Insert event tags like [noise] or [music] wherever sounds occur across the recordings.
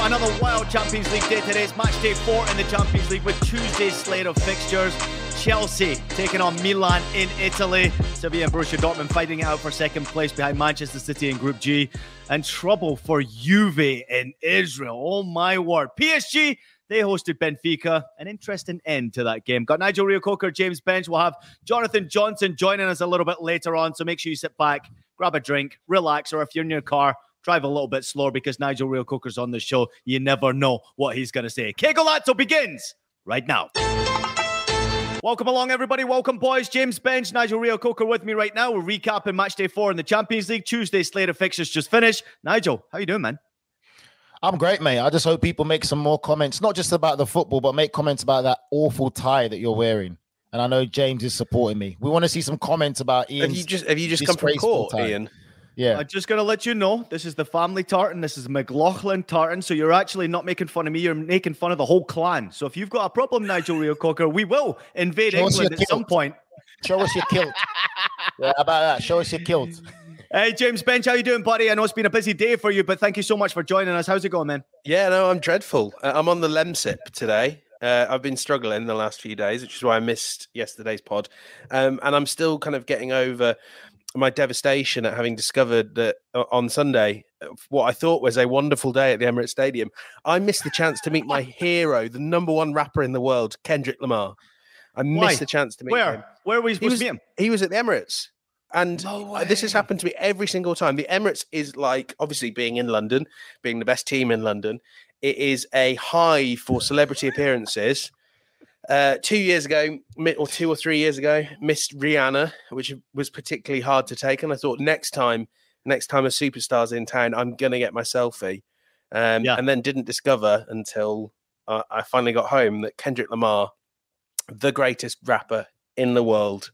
Another wild Champions League day today. It's match day four in the Champions League with Tuesday's slate of fixtures. Chelsea taking on Milan in Italy. Sevilla and Borussia Dortmund fighting it out for second place behind Manchester City in Group G. And trouble for Juve in Israel. Oh my word. PSG, they hosted Benfica. An interesting end to that game. Got Nigel Reo-Coker, James Benge. We'll have Jonathan Johnson joining us a little bit later on. So make sure you sit back, grab a drink, relax, or if you're in your car, drive a little bit slower because Nigel Reo-Coker's on the show. You never know what he's going to say. Que Golazo begins right now. Welcome along, everybody. Welcome, boys. James Benge, Nigel Reo-Coker with me right now. We're recapping match day four in the Champions League. Tuesday slate of fixtures just finished. Nigel, how you doing, man? I'm great, mate. I just hope people make some more comments, not just about the football, but make comments about that awful tie that you're wearing. And I know James is supporting me. We want to see some comments about Ian. Have you just have you just come from court, Ian? Yeah. I'm just going to let you know this is the family tartan. This is McLaughlin tartan. So you're actually not making fun of me. You're making fun of the whole clan. So if you've got a problem, Nigel Reo-Coker, we will invade Show England your at some point. Show us your kilt. [laughs] yeah, about that? Show us your kilt. Hey, James Benge, how you doing, buddy? I know it's been a busy day for you, but thank you so much for joining us. How's it going, man? Yeah, no, I'm dreadful. Uh, I'm on the Lemsip today. Uh, I've been struggling the last few days, which is why I missed yesterday's pod. Um, and I'm still kind of getting over my devastation at having discovered that uh, on Sunday, uh, what I thought was a wonderful day at the Emirates Stadium, I missed the chance to meet my [laughs] hero, the number one rapper in the world, Kendrick Lamar. I missed Why? the chance to meet Where? him. Where were we He supposed was, to meet him? he was at the Emirates. And No uh, this has happened to me every single time. The Emirates is like, obviously, being in London, being the best team in London, it is a hive for celebrity appearances. Uh, two years ago, or two or three years ago, missed Rihanna, which was particularly hard to take. And I thought next time, next time a superstar's in town, I'm gonna get my selfie. Um, Yeah. And then didn't discover until uh, I finally got home that Kendrick Lamar, the greatest rapper in the world,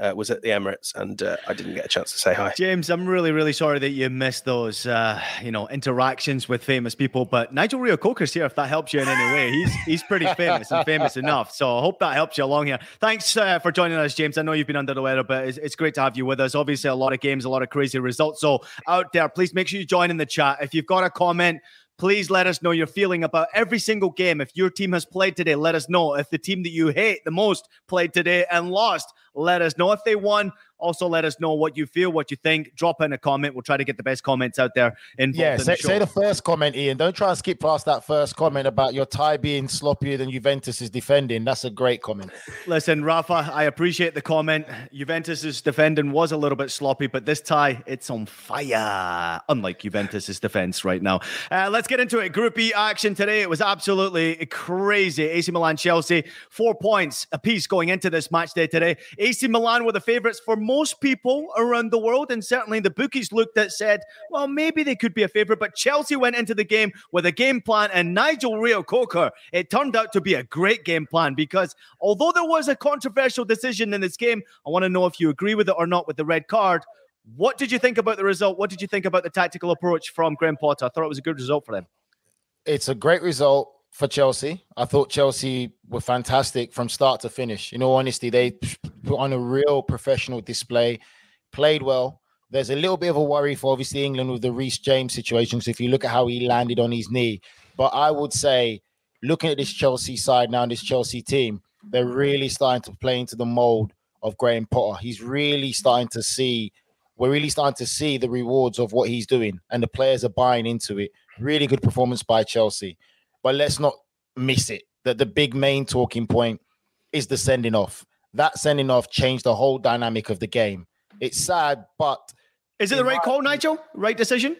uh, was at the Emirates, and uh, I didn't get a chance to say hi. James, I'm really, really sorry that you missed those, uh, you know, interactions with famous people. But Nigel Reo-Coker's here if that helps you in any way. He's he's pretty [laughs] famous and famous enough. So I hope that helps you along here. Thanks uh, for joining us, James. I know you've been under the weather, but it's, it's great to have you with us. Obviously, a lot of games, a lot of crazy results. So out there, please make sure you join in the chat. If you've got a comment, please let us know your feeling about every single game. If your team has played today, let us know. If the team that you hate the most played today and lost, let us know. If they won, also let us know what you feel, what you think. Drop in a comment. We'll try to get the best comments out there. Involved Yeah, in say, the say the first comment, Ian. Don't try and skip past that first comment about your tie being sloppier than Juventus is defending. That's a great comment. Listen, Rafa, I appreciate the comment. Juventus's defending was a little bit sloppy, but this tie, it's on fire. Unlike Juventus's defense right now. Uh, let's get into it. Group E action today. It was absolutely crazy. AC Milan, Chelsea, four points apiece going into this match day today. AC Milan were the favourites for most people around the world, and certainly the bookies looked at said, well, maybe they could be a favourite. But Chelsea went into the game with a game plan, and Nigel Reo-Coker, it turned out to be a great game plan because although there was a controversial decision in this game, I want to know if you agree with it or not with the red card. What did you think about the result? What did you think about the tactical approach from Graham Potter? I thought it was a good result for them. It's a great result for Chelsea. I thought Chelsea were fantastic from start to finish. In all honesty, they put on a real professional display, played well. There's a little bit of a worry for obviously England with the Reece James situation. So if you look at how he landed on his knee, but I would say, looking at this Chelsea side now, this Chelsea team, they're really starting to play into the mold of Graham Potter. He's really starting to see. We're really starting to see the rewards of what he's doing, and the players are buying into it. Really good performance by Chelsea. But let's not miss it. That the big main talking point is the sending off. That sending off changed the whole dynamic of the game. It's sad, but is it the right call, Nigel? Right decision?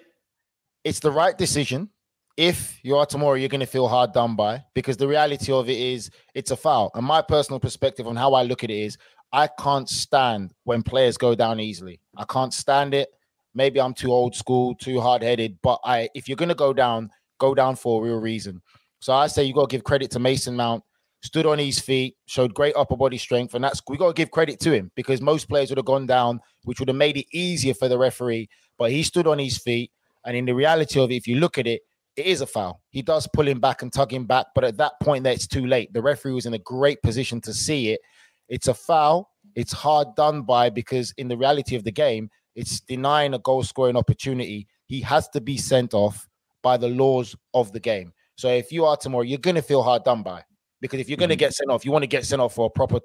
It's the right decision. If you are Tomori, you're going to feel hard done by because the reality of it is it's a foul. And my personal perspective on how I look at it is I can't stand when players go down easily. I can't stand it. Maybe I'm too old school, too hard headed, but I if you're going to go down, go down for a real reason. So I say you got to give credit to Mason Mount. Stood on his feet, showed great upper body strength, and that's we got to give credit to him because most players would have gone down, which would have made it easier for the referee. But he stood on his feet, and in the reality of it, if you look at it, it is a foul. He does pull him back and tug him back, but at that point, that it's too late. The referee was in a great position to see it. It's a foul. It's hard done by because in the reality of the game, it's denying a goal scoring opportunity. He has to be sent off by the laws of the game. So if you are Tomori, you're going to feel hard done by because if you're going to mm-hmm. get sent off, you want to get sent off for a proper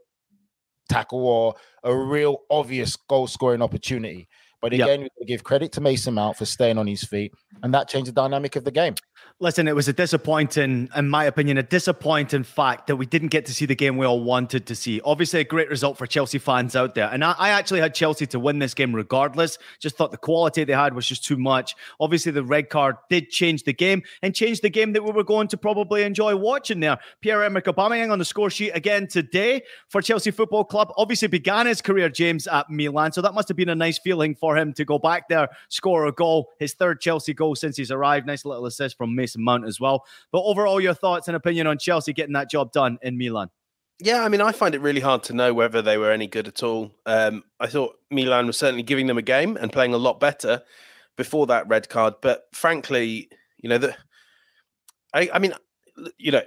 tackle or a real obvious goal scoring opportunity. But again, yep. we give credit to Mason Mount for staying on his feet, and that changed the dynamic of the game. Listen, it was a disappointing, in my opinion, a disappointing fact that we didn't get to see the game we all wanted to see. Obviously, a great result for Chelsea fans out there. And I, I, actually had Chelsea to win this game regardless. Just thought the quality they had was just too much. Obviously, the red card did change the game and change the game that we were going to probably enjoy watching there. Pierre-Emerick Aubameyang on the score sheet again today for Chelsea Football Club. Obviously, began his career, James, at Milan. So that must have been a nice feeling for him to go back there, score a goal, his third Chelsea goal since he's arrived. Nice little assist from Mason Mount as well. But overall, your thoughts and opinion on Chelsea getting that job done in Milan? Yeah, I mean, I find it really hard to know whether they were any good at all. Um, I thought Milan was certainly giving them a game and playing a lot better before that red card. But frankly, you know, the, I, I mean, you know,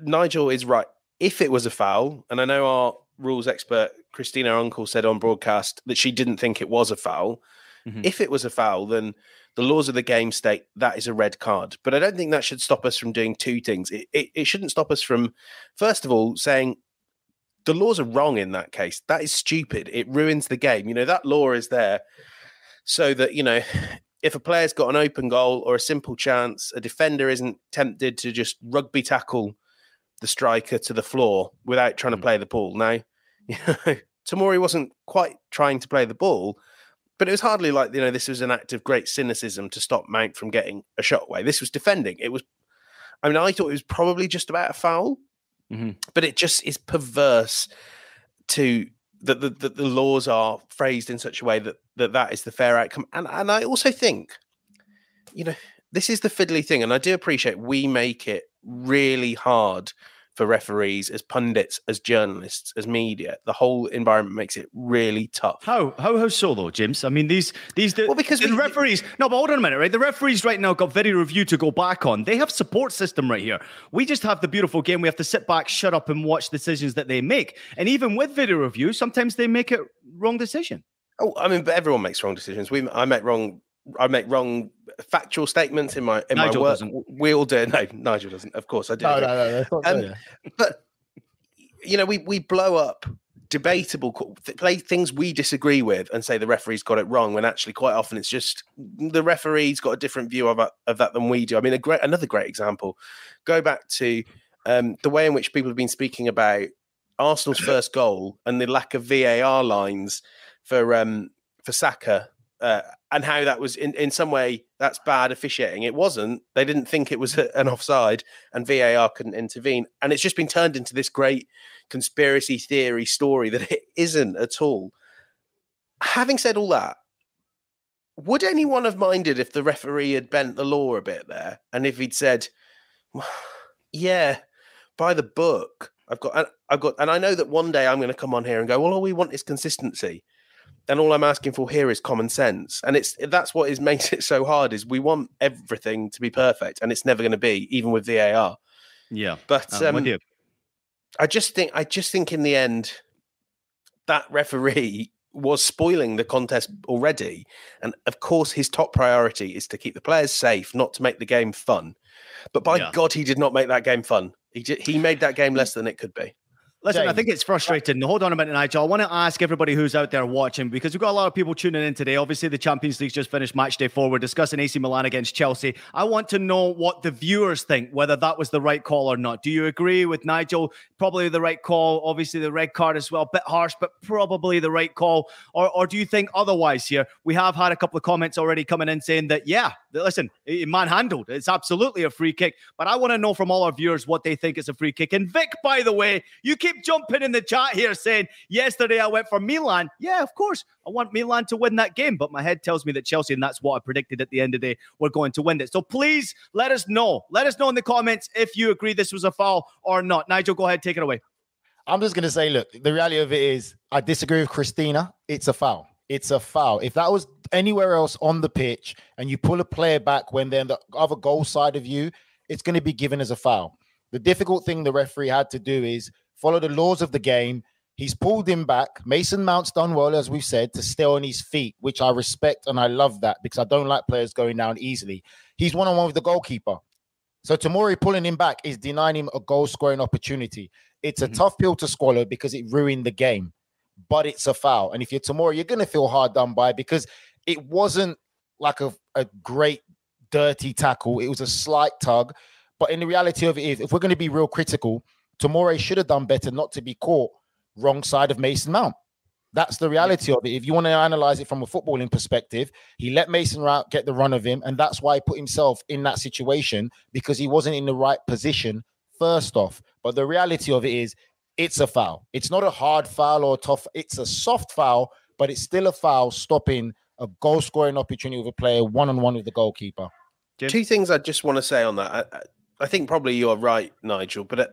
Nigel is right. If it was a foul, and I know our rules expert Christina Unkel said on broadcast that she didn't think it was a foul. Mm-hmm. If it was a foul, then the laws of the game state that is a red card. But I don't think that should stop us from doing two things. It, it, it shouldn't stop us from, first of all, saying the laws are wrong in that case. That is stupid. It ruins the game. You know, that law is there so that, you know, if a player's got an open goal or a simple chance, a defender isn't tempted to just rugby tackle the striker to the floor without trying mm. to play the ball. Now, [laughs] you know, Tomori wasn't quite trying to play the ball, but it was hardly like you know this was an act of great cynicism to stop Mount from getting a shot away. This was defending. It was. I mean, I thought it was probably just about a foul, mm-hmm. but it just is perverse to that the, the, the laws are phrased in such a way that, that that is the fair outcome. And and I also think, you know, this is the fiddly thing, and I do appreciate we make it really hard for referees, as pundits, as journalists, as media. The whole environment makes it really tough. How how how so though, James? I mean, these these the, well because the we, referees. No, but hold on a minute, right? The referees right now got video review to go back on. They have support system right here. We just have the beautiful game. We have to sit back, shut up, and watch decisions that they make. And even with video review, sometimes they make a wrong decision. Oh, I mean, but everyone makes wrong decisions. We I make wrong I make wrong factual statements in my in Nigel my work. Doesn't. We all do. No, Nigel doesn't. Of course, I do. No, no, no, um, but you know, we we blow up debatable play things we disagree with and say the referee's got it wrong when actually quite often it's just the referee's got a different view of, of that than we do. I mean, a great another great example. Go back to um, the way in which people have been speaking about Arsenal's [coughs] first goal and the lack of VAR lines for um, for Saka uh, and how that was in, in some way that's bad officiating. It wasn't. They didn't think it was an offside, and VAR couldn't intervene. And it's just been turned into this great conspiracy theory story that it isn't at all. Having said all that, would anyone have minded if the referee had bent the law a bit there, and if he'd said, [sighs] "Yeah, by the book." I've got, I've got, and I know that one day I'm going to come on here and go, well, all we want is consistency and all I'm asking for here is common sense. And it's that's what is [laughs] makes it so hard is we want everything to be perfect, and it's never going to be, even with VAR. Yeah, but um, I just think I just think in the end that referee was spoiling the contest already, and of course his top priority is to keep the players safe, not to make the game fun. But by yeah. God, he did not make that game fun. He he made that game less than it could be. Listen, James. I think it's frustrating. Hold on a minute, Nigel. I want to ask everybody who's out there watching because we've got a lot of people tuning in today. Obviously, the Champions League's just finished match day four. We're discussing AC Milan against Chelsea. I want to know what the viewers think, whether that was the right call or not. Do you agree with Nigel? Probably the right call. Obviously, the red card as well, a bit harsh, but probably the right call. Or, or do you think otherwise here? We have had a couple of comments already coming in saying that, yeah, listen, it manhandled. It's absolutely a free kick. But I want to know from all our viewers what they think is a free kick. And Vic, by the way, you keep jumping in the chat here saying, yesterday I went for Milan. Yeah, of course. I want Milan to win that game. But my head tells me that Chelsea, and that's what I predicted at the end of the day, we're going to win it. So please let us know. Let us know in the comments if you agree this was a foul or not. Nigel, go ahead, take it away. I'm just going to say, look, the reality of it is, I disagree with Christina. It's a foul. It's a foul. If that was anywhere else on the pitch and you pull a player back when they're on the other goal side of you, it's going to be given as a foul. The difficult thing the referee had to do is follow the laws of the game. He's pulled him back. Mason Mount's done well, as we've said, to stay on his feet, which I respect and I love that because I don't like players going down easily. He's one on one with the goalkeeper. So Tomori pulling him back is denying him a goal scoring opportunity. It's a mhm. tough pill to swallow because it ruined the game, but it's a foul. And if you're Tomori, you're going to feel hard done by because it wasn't like a, a great dirty tackle. It was a slight tug. But in the reality of it is, if we're going to be real critical, Tomori should have done better not to be caught wrong side of Mason Mount. That's the reality of it. If you want to analyze it from a footballing perspective, he let Mason Mount get the run of him, and that's why he put himself in that situation because he wasn't in the right position first off. But the reality of it is, it's a foul. It's not a hard foul or a tough. It's a soft foul, but it's still a foul, stopping a goal scoring opportunity with a player one on one with the goalkeeper. James? Two things I just want to say on that. I, I- I think probably you are right, Nigel, but uh,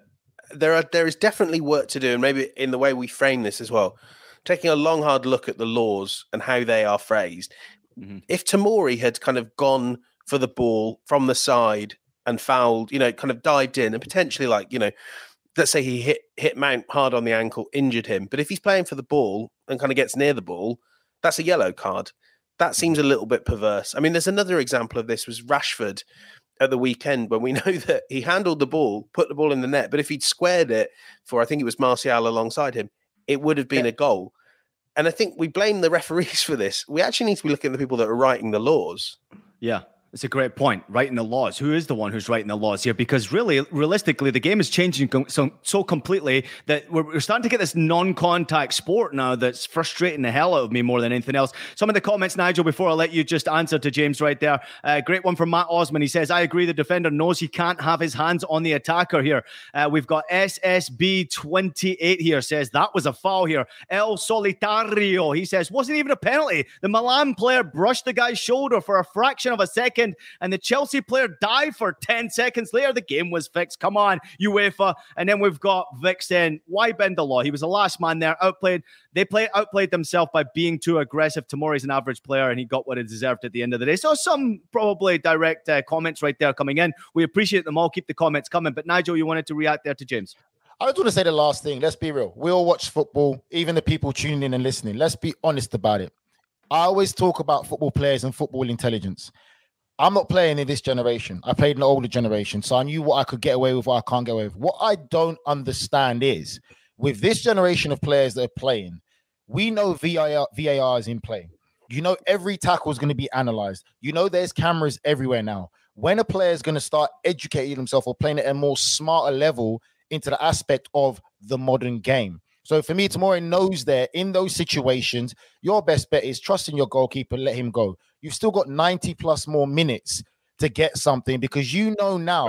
there are there is definitely work to do, and maybe in the way we frame this as well. Taking a long, hard look at the laws and how they are phrased. Mhm. If Tomori had kind of gone for the ball from the side and fouled, you know, kind of dived in and potentially like, you know, let's say he hit hit Mount hard on the ankle, injured him. But if he's playing for the ball and kind of gets near the ball, that's a yellow card. That seems a little bit perverse. I mean, there's another example of this was Rashford at the weekend when we [laughs] know that he handled the ball, put the ball in the net, but if he'd squared it for I think it was Martial alongside him, it would have been a goal. And I think we blame the referees [laughs] for this. We actually need to be looking at the people that are writing the laws. Yeah. It's a great point. Writing the laws. Who is the one who's writing the laws here? Because really, realistically, the game is changing so, so completely that we're, we're starting to get this non-contact sport now that's frustrating the hell out of me more than anything else. Some of the comments, Nigel, before I let you just answer to James right there. Uh, great one from Matt Osman. He says, "I agree. The defender knows he can't have his hands on the attacker here." Uh, we've got SSB twenty eight here says that was a foul here. El Solitario. He says wasn't even a penalty. The Milan player brushed the guy's shoulder for a fraction of a second, and the Chelsea player died for 10 seconds later. The game was fixed. Come on, UEFA. And then we've got Vixen. why bend the law? He was the last man there, outplayed. They play outplayed themselves by being too aggressive. Tomori's an average player, and he got what he deserved at the end of the day. So some probably direct uh, comments right there coming in. We appreciate them all. Keep the comments coming. But Nigel, you wanted to react there to James. I just want to say the last thing. Let's be real. We all watch football, even the people tuning in and listening. Let's be honest about it. I always talk about football players and football intelligence. I'm not playing in this generation. I played in the older generation, so I knew what I could get away with, what I can't get away with. What I don't understand is with this generation of players that are playing, we know VAR, VAR is in play. You know every tackle is going to be analyzed. You know there's cameras everywhere now. When a player is going to start educating himself or playing at a more smarter level into the aspect of the modern game. So for me, Tomori knows that in those situations, your best bet is trusting your goalkeeper, let him go. You've still got 90 plus more minutes to get something because you know now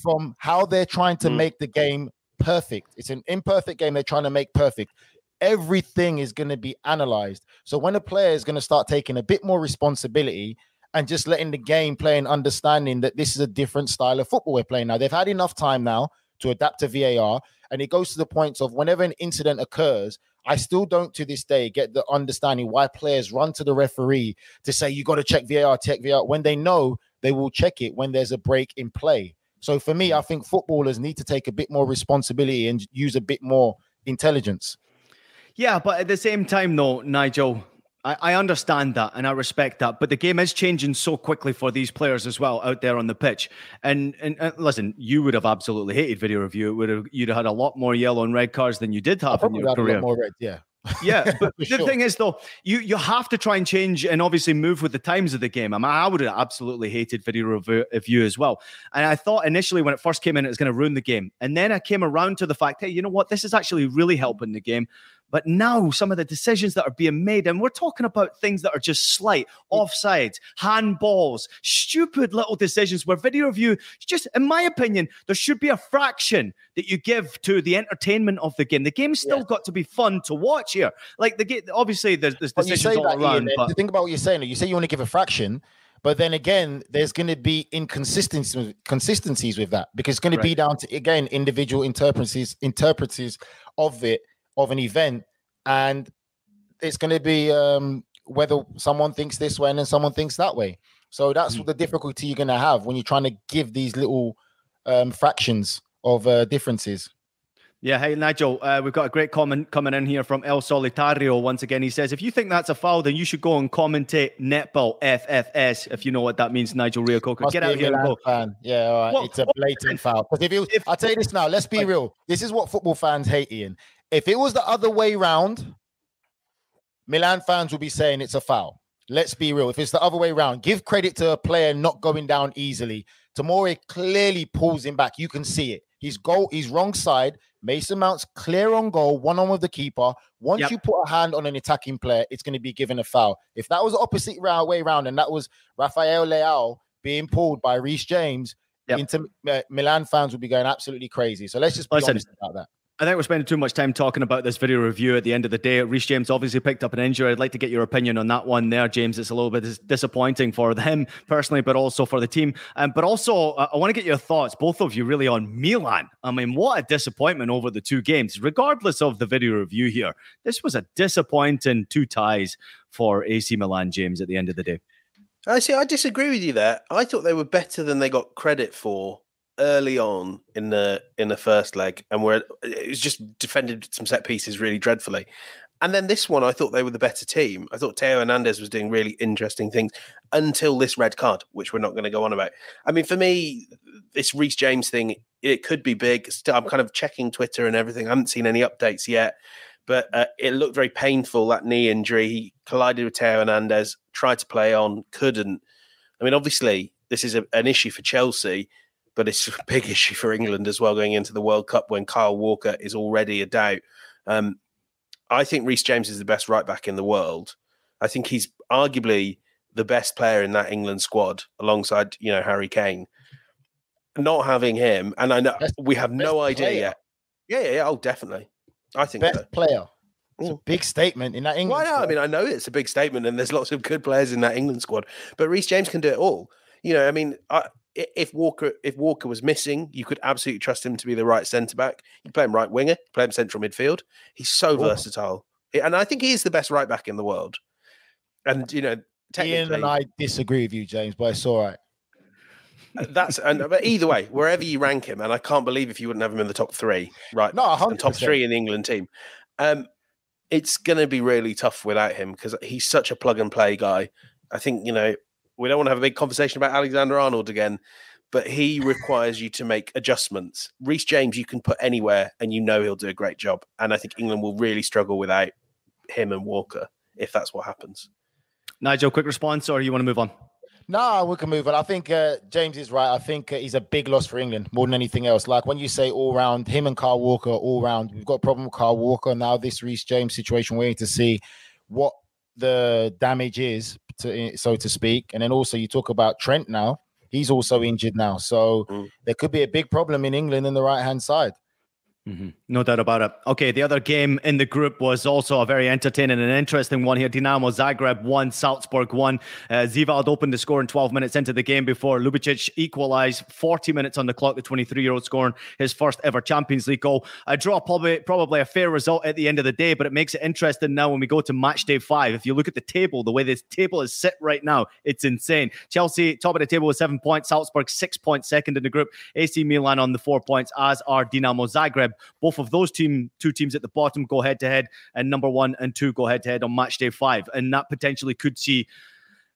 from how they're trying to Mm. make the game perfect. It's an imperfect game they're trying to make perfect. Everything is going to be analyzed. So when a player is going to start taking a bit more responsibility and just letting the game play and understanding that this is a different style of football we're playing now. They've had enough time now to adapt to VAR. And it goes to the point of whenever an incident occurs, I still don't to this day get the understanding why players run to the referee to say, you got to check VAR, check VAR, when they know they will check it when there's a break in play. So for me, I think footballers need to take a bit more responsibility and use a bit more intelligence. Yeah, but at the same time, though, Nigel, I, I understand that and I respect that, but the game is changing so quickly for these players as well out there on the pitch. And and, and listen, you would have absolutely hated video review. It would have you'd have had a lot more yellow and red cards than you did have in your career. more red, yeah. Yeah, [laughs] but the sure. thing is, though, you you have to try and change and obviously move with the times of the game. I mean, I would have absolutely hated video review as well. And I thought initially when it first came in, it was going to ruin the game. And then I came around to the fact, hey, you know what? This is actually really helping the game. But now some of the decisions that are being made, and we're talking about things that are just slight, offsides, handballs, stupid little decisions where video review, just in my opinion, there should be a fraction that you give to the entertainment of the game. The game's still got to be fun to watch here. Like the game, obviously there's, there's decisions all that, around. Ian, but... Think about what you're saying. You say you want to give a fraction. But then again, there's going to be inconsistencies consistencies with that because it's going to be down to again individual interpretations interpreters of it of an event, and it's going to be um, whether someone thinks this way and then someone thinks that way. So that's mm. the difficulty you're going to have when you're trying to give these little um, fractions of uh, differences. Yeah, hey Nigel, uh, we've got a great comment coming in here from El Solitario. Once again, he says, if you think that's a foul, then you should go and commentate netball FFS. If you know what that means, Nigel Reo-Coker. Get out of here and go. Fan. Yeah, all right. Well, it's a blatant foul. Because if, it if I'll tell you this now, let's be like, real. This is what football fans hate, Ian. If it was the other way round, Milan fans will be saying it's a foul. Let's be real. If it's the other way around, give credit to a player not going down easily. Tomori clearly pulls him back. You can see it. He's goal, he's wrong side. Mason Mount's clear on goal, one on with the keeper. Once yep. you put a hand on an attacking player, it's going to be given a foul. If that was the opposite way round and that was Rafael Leao being pulled by Reece James, yep. into uh, Milan fans would be going absolutely crazy. So let's just be Listen, honest about that. I think we're spending too much time talking about this video review at the end of the day. Reece James obviously picked up an injury. I'd like to get your opinion on that one there, James. It's a little bit disappointing for him [laughs] personally, but also for the team. Um, but also, uh, I want to get your thoughts, both of you, really on Milan. I mean, what a disappointment over the two games, regardless of the video review here. This was a disappointing two ties for AC Milan, James, at the end of the day. I see. I disagree with you there. I thought they were better than they got credit for early on in the in the first leg, and where it was just defended some set pieces really dreadfully. And then this one, I thought they were the better team. I thought Theo Hernandez was doing really interesting things until this red card, which we're not going to go on about. I mean, for me, this Reece James thing, it could be big. Still, I'm kind of checking Twitter and everything. I haven't seen any updates yet, but uh, it looked very painful that knee injury. He collided with Theo Hernandez, tried to play on, couldn't. I mean, obviously, this is a, an issue for Chelsea but it's a big issue for England as well going into the World Cup when Kyle Walker is already a doubt. Um, I think Reece James is the best right back in the world. I think he's arguably the best player in that England squad alongside, you know, Harry Kane. Not having him, and I know best, we have no idea player. yet. Yeah, yeah, yeah, oh, definitely. I think best so. player. It's a mm. big statement in that England. Why not? I mean, I know it's a big statement, and there's lots of good players in that England squad. But Reece James can do it all. You know, I mean, I, if Walker if Walker was missing, you could absolutely trust him to be the right centre back. You play him right winger, play him central midfield. He's so Ooh. versatile, and I think he is the best right back in the world. And you know, Ian and I disagree with you, James, but it's all right. Uh, that's and but either way, wherever you rank him, and I can't believe if you wouldn't have him in the top three, right? No, top three in the England team. Um, it's going to be really tough without him because he's such a plug and play guy. I think you know we don't want to have a big conversation about Alexander Arnold again, but he requires you to make adjustments. Reece James, you can put anywhere and you know he'll do a great job. And I think England will really struggle without him and Walker if that's what happens. Nigel, quick response, or you want to move on? No, we can move on. I think uh, James is right. I think uh, he's a big loss for England more than anything else. Like when you say all round, him and Carl Walker all round, we've got a problem with Carl Walker. Now, this Reece James situation, waiting to see what the damage is to, so to speak. And then also you talk about Trent now. He's also injured now. So mm. there could be a big problem in England in the right hand side. Mm-hmm. No doubt about it. Okay, the other game in the group was also a very entertaining and interesting one here. Dinamo Zagreb won, Salzburg won. Uh, Seiwald opened the score in 12 minutes into the game before Ljubicic equalised 40 minutes on the clock. The 23 year old scoring his first ever Champions League goal. A draw, probably probably a fair result at the end of the day, but it makes it interesting now when we go to match day five. If you look at the table, the way this table is set right now, it's insane. Chelsea top of the table with seven points, Salzburg six points, second in the group. AC Milan on the four points, as are Dinamo Zagreb. Both of those team, two teams at the bottom, go head to head, and number one and two go head to head on match day five, and that potentially could see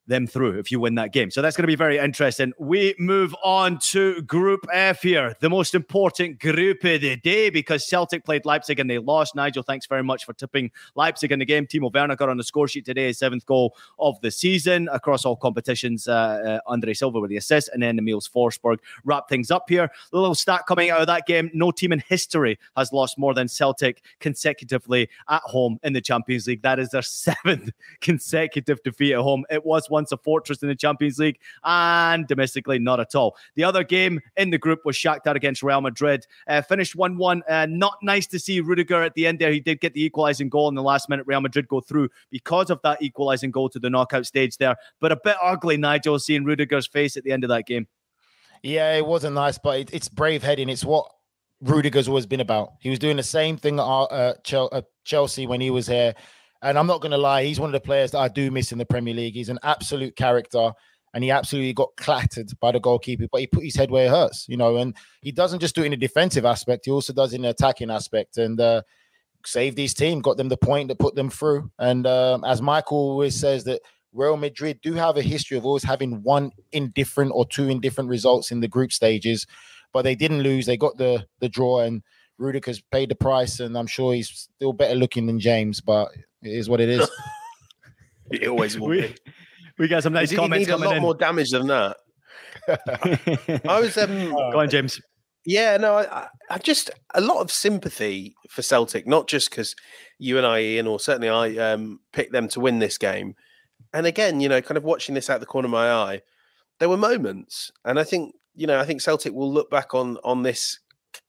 them through if you win that game. So that's going to be very interesting. We move on to Group F here, the most important group of the day because Celtic played Leipzig and they lost. Nigel, thanks very much for tipping Leipzig in the game. Timo Werner got on the score sheet today, his seventh goal of the season across all competitions. Uh, uh, Andre Silva with the assist, and then Emils Forsberg wrapped things up here. A little stat coming out of that game: no team in history has lost more than Celtic consecutively at home in the Champions League. That is their [laughs] seventh consecutive defeat at home. It was once a fortress in the Champions League and domestically not at all. The other game in the group was Shakhtar against Real Madrid. Uh, finished 1 1. Uh, not nice to see Rudiger at the end there. He did get the equalising goal in the last minute. Real Madrid go through because of that equalising goal to the knockout stage there. But a bit ugly, Nigel, seeing Rudiger's face at the end of that game. Yeah, it wasn't nice, but it, it's brave heading. It's what Rudiger's always been about. He was doing the same thing at uh, Chelsea when he was here. And I'm not going to lie, he's one of the players that I do miss in the Premier League. He's an absolute character and he absolutely got clattered by the goalkeeper, but he put his head where it hurts, you know. And he doesn't just do it in a defensive aspect; he also does in the attacking aspect, and uh, saved his team, got them the point that put them through. And um, as Michael always says, that Real Madrid do have a history of always having one indifferent or two indifferent results in the group stages, but they didn't lose; they got the the draw, and Rudiger's paid the price, and I'm sure he's still better looking than James, but it is what it is. [laughs] it always will we, be. We got some nice Does comments need a lot in. more damage than that. [laughs] I was um, Go on, James. Yeah, no, I, I just a lot of sympathy for Celtic, not just because you and I, Ian, or certainly I, um, picked them to win this game. And again, you know, kind of watching this out the corner of my eye, there were moments, and I think you know, I think Celtic will look back on on this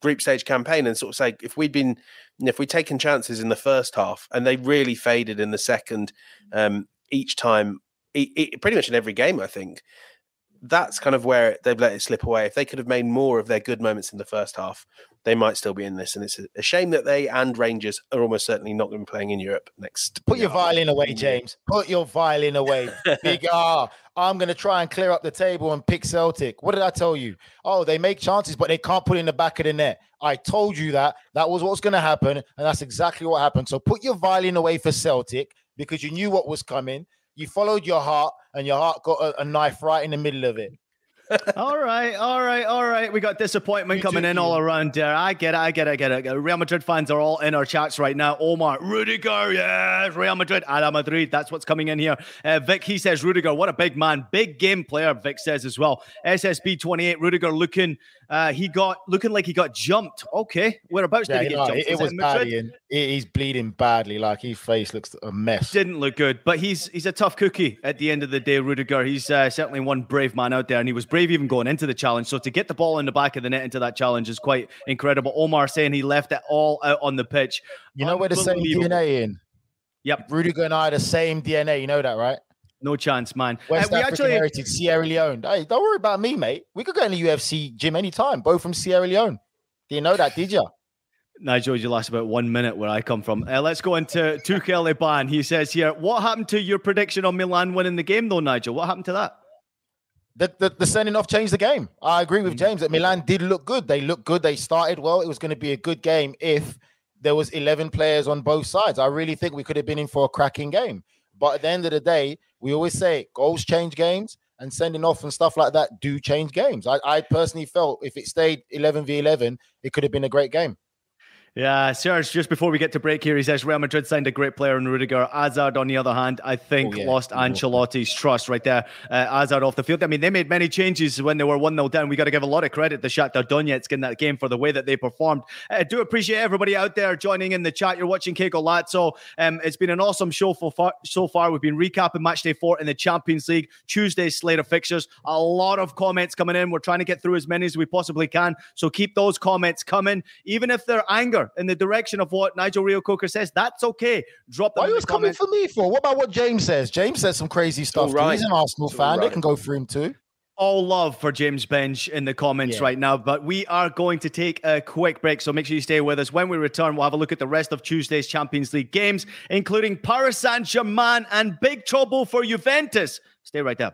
group stage campaign and sort of say if we'd been if we'd taken chances in the first half and they really faded in the second um, each time it, it, pretty much in every game i think that's kind of where they've let it slip away if they could have made more of their good moments in the first half they might still be in this and it's a, a shame that they and rangers are almost certainly not going to be playing in europe next Put your violin away, James. Put your violin away. [laughs] Big R. I'm going to try and clear up the table and pick Celtic. What did I tell you? Oh, they make chances, but they can't put in the back of the net. I told you that. That was what's going to happen. And that's exactly what happened. So put your violin away for Celtic because you knew what was coming. You followed your heart, and your heart got a, a knife right in the middle of it. All right, all right, all right. We got disappointment You coming too, in all around there. I get it, I get it, I get it. Real Madrid fans are all in our chats right now. Omar, Rudiger, yes, Real Madrid, Ala Madrid. That's what's coming in here. Uh, Vic, he says Rudiger, what a big man, big game player. Vic says as well. SSB twenty eight, Rudiger looking, uh, he got looking like he got jumped. Okay, whereabouts Yeah, did he get know, jumped? it, it Was was in bad. Madrid? He's bleeding badly. Like his face looks a mess. didn't look good, but he's he's a tough cookie at the end of the day, Rudiger. He's uh, certainly one brave man out there, and he was brave even going into the challenge. So to get the ball in the back of the net into that challenge is quite incredible. Omar saying he left it all out on the pitch. You know where the same. DNA in? Yep, Rudiger and I are the same DNA. You know that, right? no chance, man. Uh, we African actually heritage, Sierra Leone. Hey, don't worry about me, mate. We could go in the UFC gym anytime. Both from Sierra Leone. Do you know that, did you? Nigel, you last about one minute where I come from. Uh, let's go into Tuchel Iban. He says here, what happened to your prediction on Milan winning the game, though, Nigel? What happened to that? The, the, the sending off changed the game. I agree with mm. James that Milan did look good. They looked good. They started well. It was going to be a good game if there was 11 players on both sides. I really think we could have been in for a cracking game. But at the end of the day, we always say goals change games and sending off and stuff like that do change games. I, I personally felt if it stayed 11 v 11, it could have been a great game. Yeah, Serge, just before we get to break here, he says Real Madrid signed a great player in Rudiger. Hazard, on the other hand, I think Oh, yeah. lost Ancelotti's trust right there. Uh, Hazard off the field. I mean, they made many changes when they were 1 0 down. We got to give a lot of credit to Shakhtar Donetsk in that game for the way that they performed. I do appreciate everybody out there joining in the chat. You're watching Que Golazo. Um, it's been an awesome show for far, so far. We've been recapping match day four in the Champions League, Tuesday's slate of fixtures. A lot of comments coming in. We're trying to get through as many as we possibly can. So keep those comments coming, even if they're anger in the direction of what Nigel Reo Coker says. That's okay. Drop them Why in you was coming for me for? What about what James says? James says some crazy stuff. too. right. He's an Arsenal It's all fan. They right. can go for him too. all love for James Benge in the comments Yeah. right now, but we are going to take a quick break. So make sure you stay with us. When we return, we'll have a look at the rest of Tuesday's Champions League games, including Paris Saint Germain and big trouble for Juventus. Stay right there.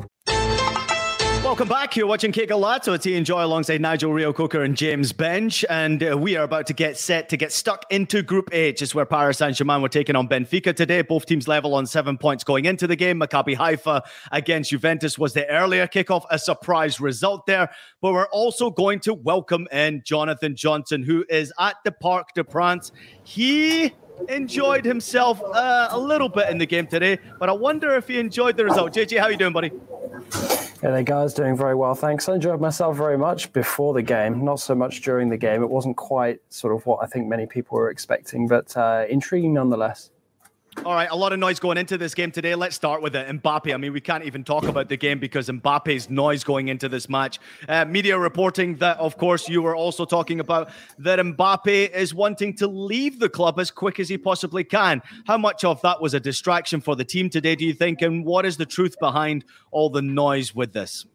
Welcome back. You're watching Que Golazo. It's Ian Joy alongside Nigel Reo Coker and James Benge. And uh, we are about to get set to get stuck into Group H. It's where Paris Saint Germain were taking on Benfica today. Both teams level on seven points going into the game. Maccabi Haifa against Juventus was the earlier kickoff, a surprise result there. But we're also going to welcome in Jonathan Johnson, who is at the Parc des Princes. He enjoyed himself uh, a little bit in the game today, but I wonder if he enjoyed the result. JJ, how are you doing, buddy? Yeah, the guys doing very well, thanks. I enjoyed myself very much before the game, not so much during the game. It wasn't quite sort of what I think many people were expecting, but uh, intriguing nonetheless. All right, a lot of noise going into this game today. Let's start with it. Mbappe. I mean, we can't even talk about the game because Mbappe's noise going into this match. Uh, media reporting that, of course, you were also talking about that Mbappe is wanting to leave the club as quick as he possibly can. How much of that was a distraction for the team today, do you think? And what is the truth behind all the noise with this?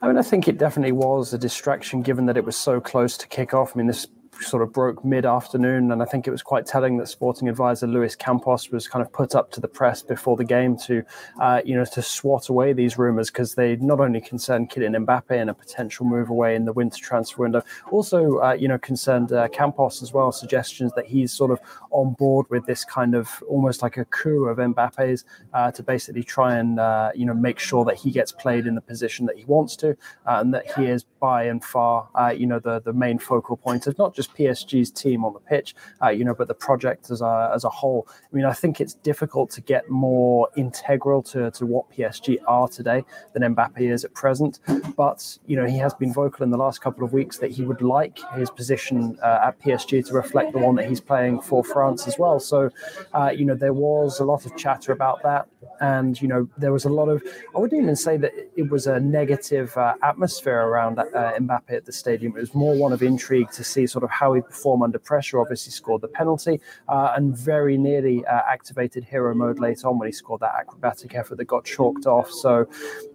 I mean, I think it definitely was a distraction given that it was so close to kick off. I mean, this sort of broke mid afternoon, and I think it was quite telling that sporting advisor Luis Campos was kind of put up to the press before the game to, uh, you know, to swat away these rumours because they not only concerned Kylian Mbappe and a potential move away in the winter transfer window, also, uh, you know, concerned uh, Campos as well. Suggestions that he's sort of on board with this kind of almost like a coup of Mbappe's uh, to basically try and, uh, you know, make sure that he gets played in the position that he wants to, uh, and that he is by and far, you know, the the main focal point of not just PSG's team on the pitch, uh, you know, but the project as a as a whole. I mean, I think it's difficult to get more integral to to what PSG are today than Mbappe is at present. But you know, he has been vocal in the last couple of weeks that he would like his position uh, at PSG to reflect the one that he's playing for France as well. So, uh, you know, there was a lot of chatter about that, and you know, there was a lot of I wouldn't even say that it was a negative uh, atmosphere around uh, Mbappe at the stadium. It was more one of intrigue to see sort of how he performed under pressure. Obviously, scored the penalty uh, and very nearly uh, activated hero mode late on when he scored that acrobatic effort that got chalked off. So,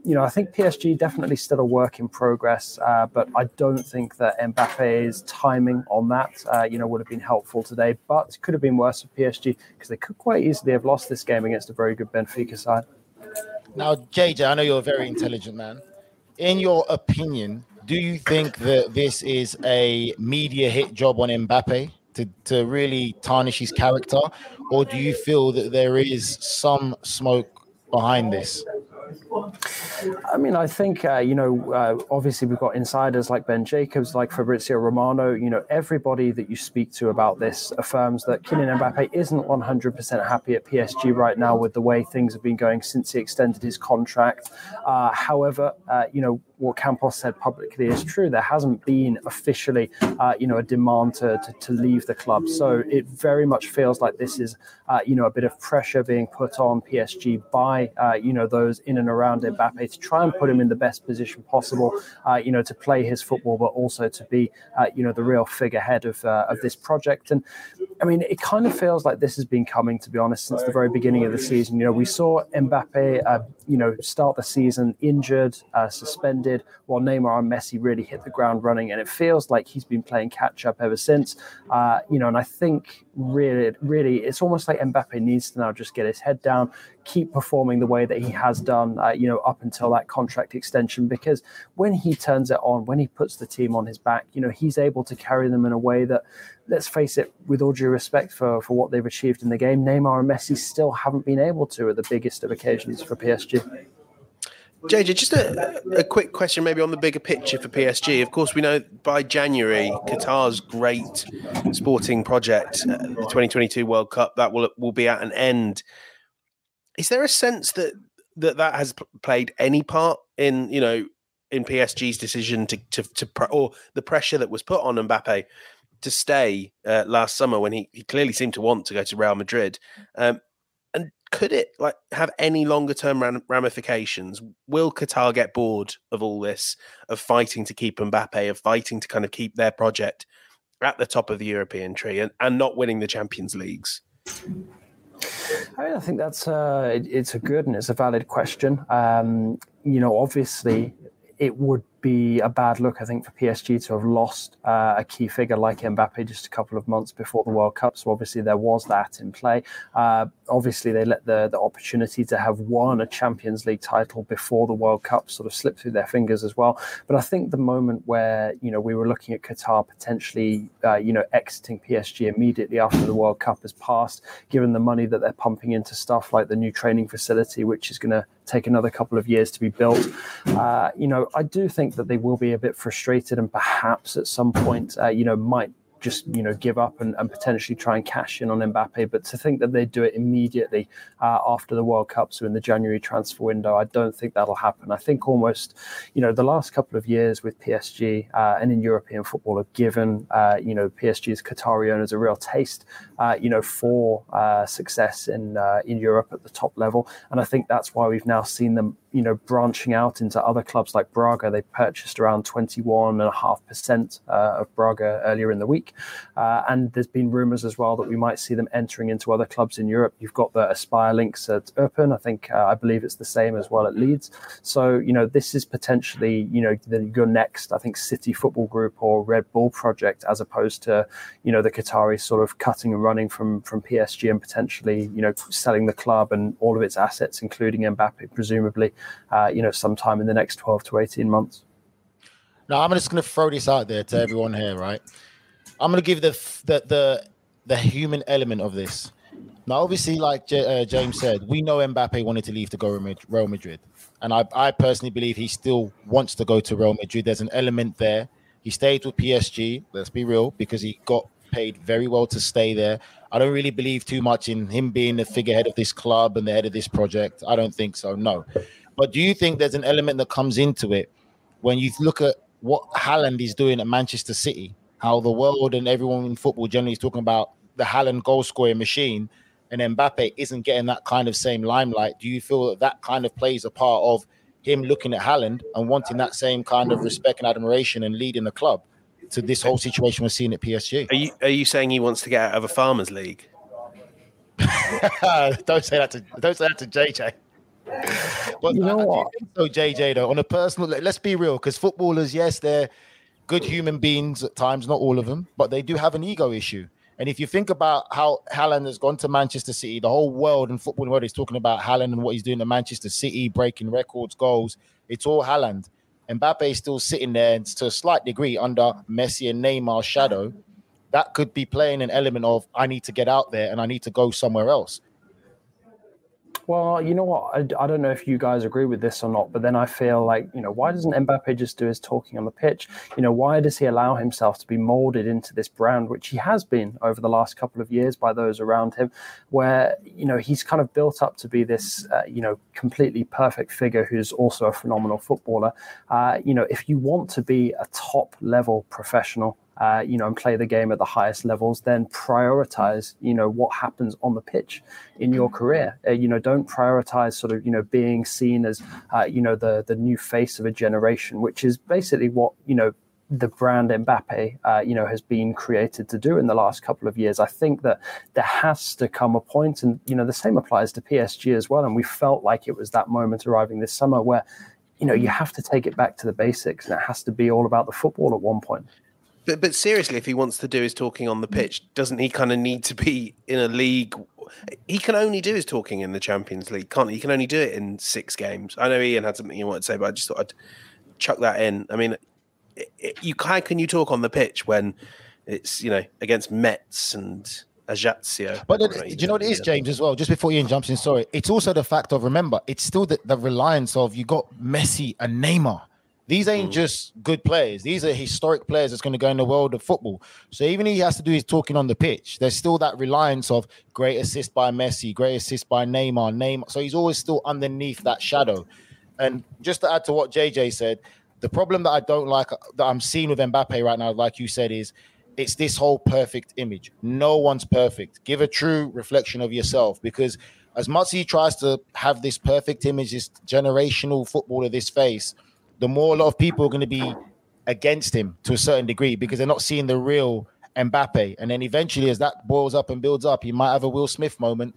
you know, I think PSG definitely still a work in progress, uh, but I don't think that Mbappe's timing on that, uh, you know, would have been helpful today. But could have been worse for PSG because they could quite easily have lost this game against a very good Benfica side. Now, JJ, I know you're a very intelligent man. In your opinion, do you think that this is a media hit job on Mbappe to, to really tarnish his character? Or do you feel that there is some smoke behind this? I mean, I think uh, you know. Uh, obviously, we've got insiders like Ben Jacobs, like Fabrizio Romano. You know, everybody that you speak to about this affirms that Kylian Mbappe isn't 100% happy at PSG right now with the way things have been going since he extended his contract. Uh, however, uh, you know what Campos said publicly is true. There hasn't been officially, uh, you know, a demand to, to, to leave the club. So it very much feels like this is, uh, you know, a bit of pressure being put on PSG by, uh, you know, those in and around Mbappe to try and put him in the best position possible, uh, you know, to play his football, but also to be, uh, you know, the real figurehead of uh, of this project. And I mean, it kind of feels like this has been coming, to be honest, since the very beginning of the season. You know, we saw Mbappe, you know, start the season injured, suspended while Neymar and Messi really hit the ground running. And it feels like he's been playing catch up ever since. Uh, you know, and I think really, really, it's almost like Mbappe needs to now just get his head down, keep performing the way that he has done, uh, you know, up until that contract extension. Because when he turns it on, when he puts the team on his back, you know, he's able to carry them in a way that let's face it, with all due respect for, for what they've achieved in the game, Neymar and Messi still haven't been able to at the biggest of occasions for PSG JJ, just a, a quick question, maybe on the bigger picture for PSG. Of course, we know by January, Qatar's great sporting project, uh, the 2022 World Cup, that will will be at an end. Is there a sense that that that has played any part in you know in PSG's decision to to, to or the pressure that was put on Mbappe to stay uh, last summer when he, he clearly seemed to want to go to Real Madrid? Um, and could it like have any longer term ramifications? Will Qatar get bored of all this, of fighting to keep Mbappe, of fighting to kind of keep their project at the top of the European tree and, and not winning the Champions Leagues? I mean, I think that's uh, it, it's a good and it's a valid question. Um, you know, obviously, it would be a bad look, I think, for PSG to have lost uh, a key figure like Mbappe just a couple of months before the World Cup. So obviously there was that in play. Uh, obviously they let the the opportunity to have won a Champions League title before the World Cup sort of slip through their fingers as well. But I think the moment where you know we were looking at Qatar potentially uh, you know exiting PSG immediately after the World Cup has passed, given the money that they're pumping into stuff like the new training facility, which is going to take another couple of years to be built. Uh, you know, I do think that they will be a bit frustrated and perhaps at some point, uh, you know, might just you know give up and, and, potentially try and cash in on Mbappe. But to think that they'd do it immediately uh, after the World Cup, so in the January transfer window, I don't think that'll happen. I think almost you know the last couple of years with PSG uh, and in European football have given uh, you know PSG's Qatari owners a real taste uh, you know for uh, success in uh, in Europe at the top level, and I think that's why we've now seen them you know, branching out into other clubs like Braga. They purchased around 21.5% uh, of Braga earlier in the week. Uh, and there's been rumours as well that we might see them entering into other clubs in Europe. You've got the Aspire links at Eupen. I think, uh, I believe it's the same as well at Leeds. So, you know, this is potentially, you know, the, your next, I think, City Football Group or Red Bull project, as opposed to, you know, the Qatari sort of cutting and running from, from PSG and potentially, you know, selling the club and all of its assets, including Mbappe, presumably uh, you know, sometime in the next 12 to 18 months. Now, I'm just going to throw this out there to everyone here, right? I'm going to give the, the the the human element of this. Now, obviously, like J- uh, James said, we know Mbappe wanted to leave to go to Real Madrid, and I, I personally believe he still wants to go to Real Madrid. There's an element there. He stayed with PSG. Let's be real, because he got paid very well to stay there. I don't really believe too much in him being the figurehead of this club and the head of this project. I don't think so. No, but do you think there's an element that comes into it when you look at what Haaland is doing at Manchester City? How the world and everyone in football generally is talking about the Haaland goal scoring machine, and Mbappe isn't getting that kind of same limelight. Do you feel that that kind of plays a part of him looking at Haaland and wanting that same kind of respect and admiration and leading the club to this whole situation we're seeing at PSG? Are you are you saying he wants to get out of a farmers league? [laughs] don't say that to don't say that to JJ. But you know I, what? so JJ though, on a personal, let's be real, because footballers, yes, they're good human beings at times, not all of them, but they do have an ego issue. And if you think about how Haaland has gone to Manchester City, the whole world and football world is talking about Haaland and what he's doing to Manchester City, breaking records, goals. It's all Haaland. Mbappe is still sitting there to a slight degree under Messi and Neymar's shadow. That could be playing an element of I need to get out there and I need to go somewhere else. Well, you know what? I, I, don't know if you guys agree with this or not, but then I feel like, you know, why doesn't Mbappe just do his talking on the pitch? You know, why does he allow himself to be molded into this brand, which he has been over the last couple of years by those around him, where, you know, he's kind of built up to be this, uh, you know, completely perfect figure who's also a phenomenal footballer. Uh, you know, if you want to be a top level professional, uh, you know, and play the game at the highest levels, then prioritize, you know, what happens on the pitch in your career. Uh, you know, don't prioritize sort of, you know, being seen as, uh, you know, the the new face of a generation, which is basically what you know the brand Mbappe, uh, you know, has been created to do in the last couple of years. I think that there has to come a point, and you know, the same applies to PSG as well. And we felt like it was that moment arriving this summer where, you know, you have to take it back to the basics, and it has to be all about the football at one point. But but seriously, if he wants to do his talking on the mm. pitch, doesn't he kind of need to be in a league? He can only do his talking in the Champions League, can't he? He can only do it in six games. I know Ian had something you wanted to say, but I just thought I'd chuck that in. I mean, it, it, you how can you talk on the pitch when it's you know against Metz and Ajaccio. But do you know what it is, James, as well? Just before Ian jumps in, sorry. It's also the fact of remember, it's still the, the reliance of you got Messi and Neymar. These ain't mm. just good players. These are historic players that's going to go in the world of football. So even he has to do his talking on the pitch, there's still that reliance of great assist by Messi, great assist by Neymar, Neymar. So he's always still underneath that shadow. And just to add to what JJ said, the problem that I don't like that I'm seeing with Mbappe right now, like you said, is it's this whole perfect image. No one's perfect. Give a true reflection of yourself because as much as he tries to have this perfect image, this generational footballer, this face, the more a lot of people are going to be against him to a certain degree because they're not seeing the real Mbappe. And then eventually, as that boils up and builds up, he might have a Will Smith moment.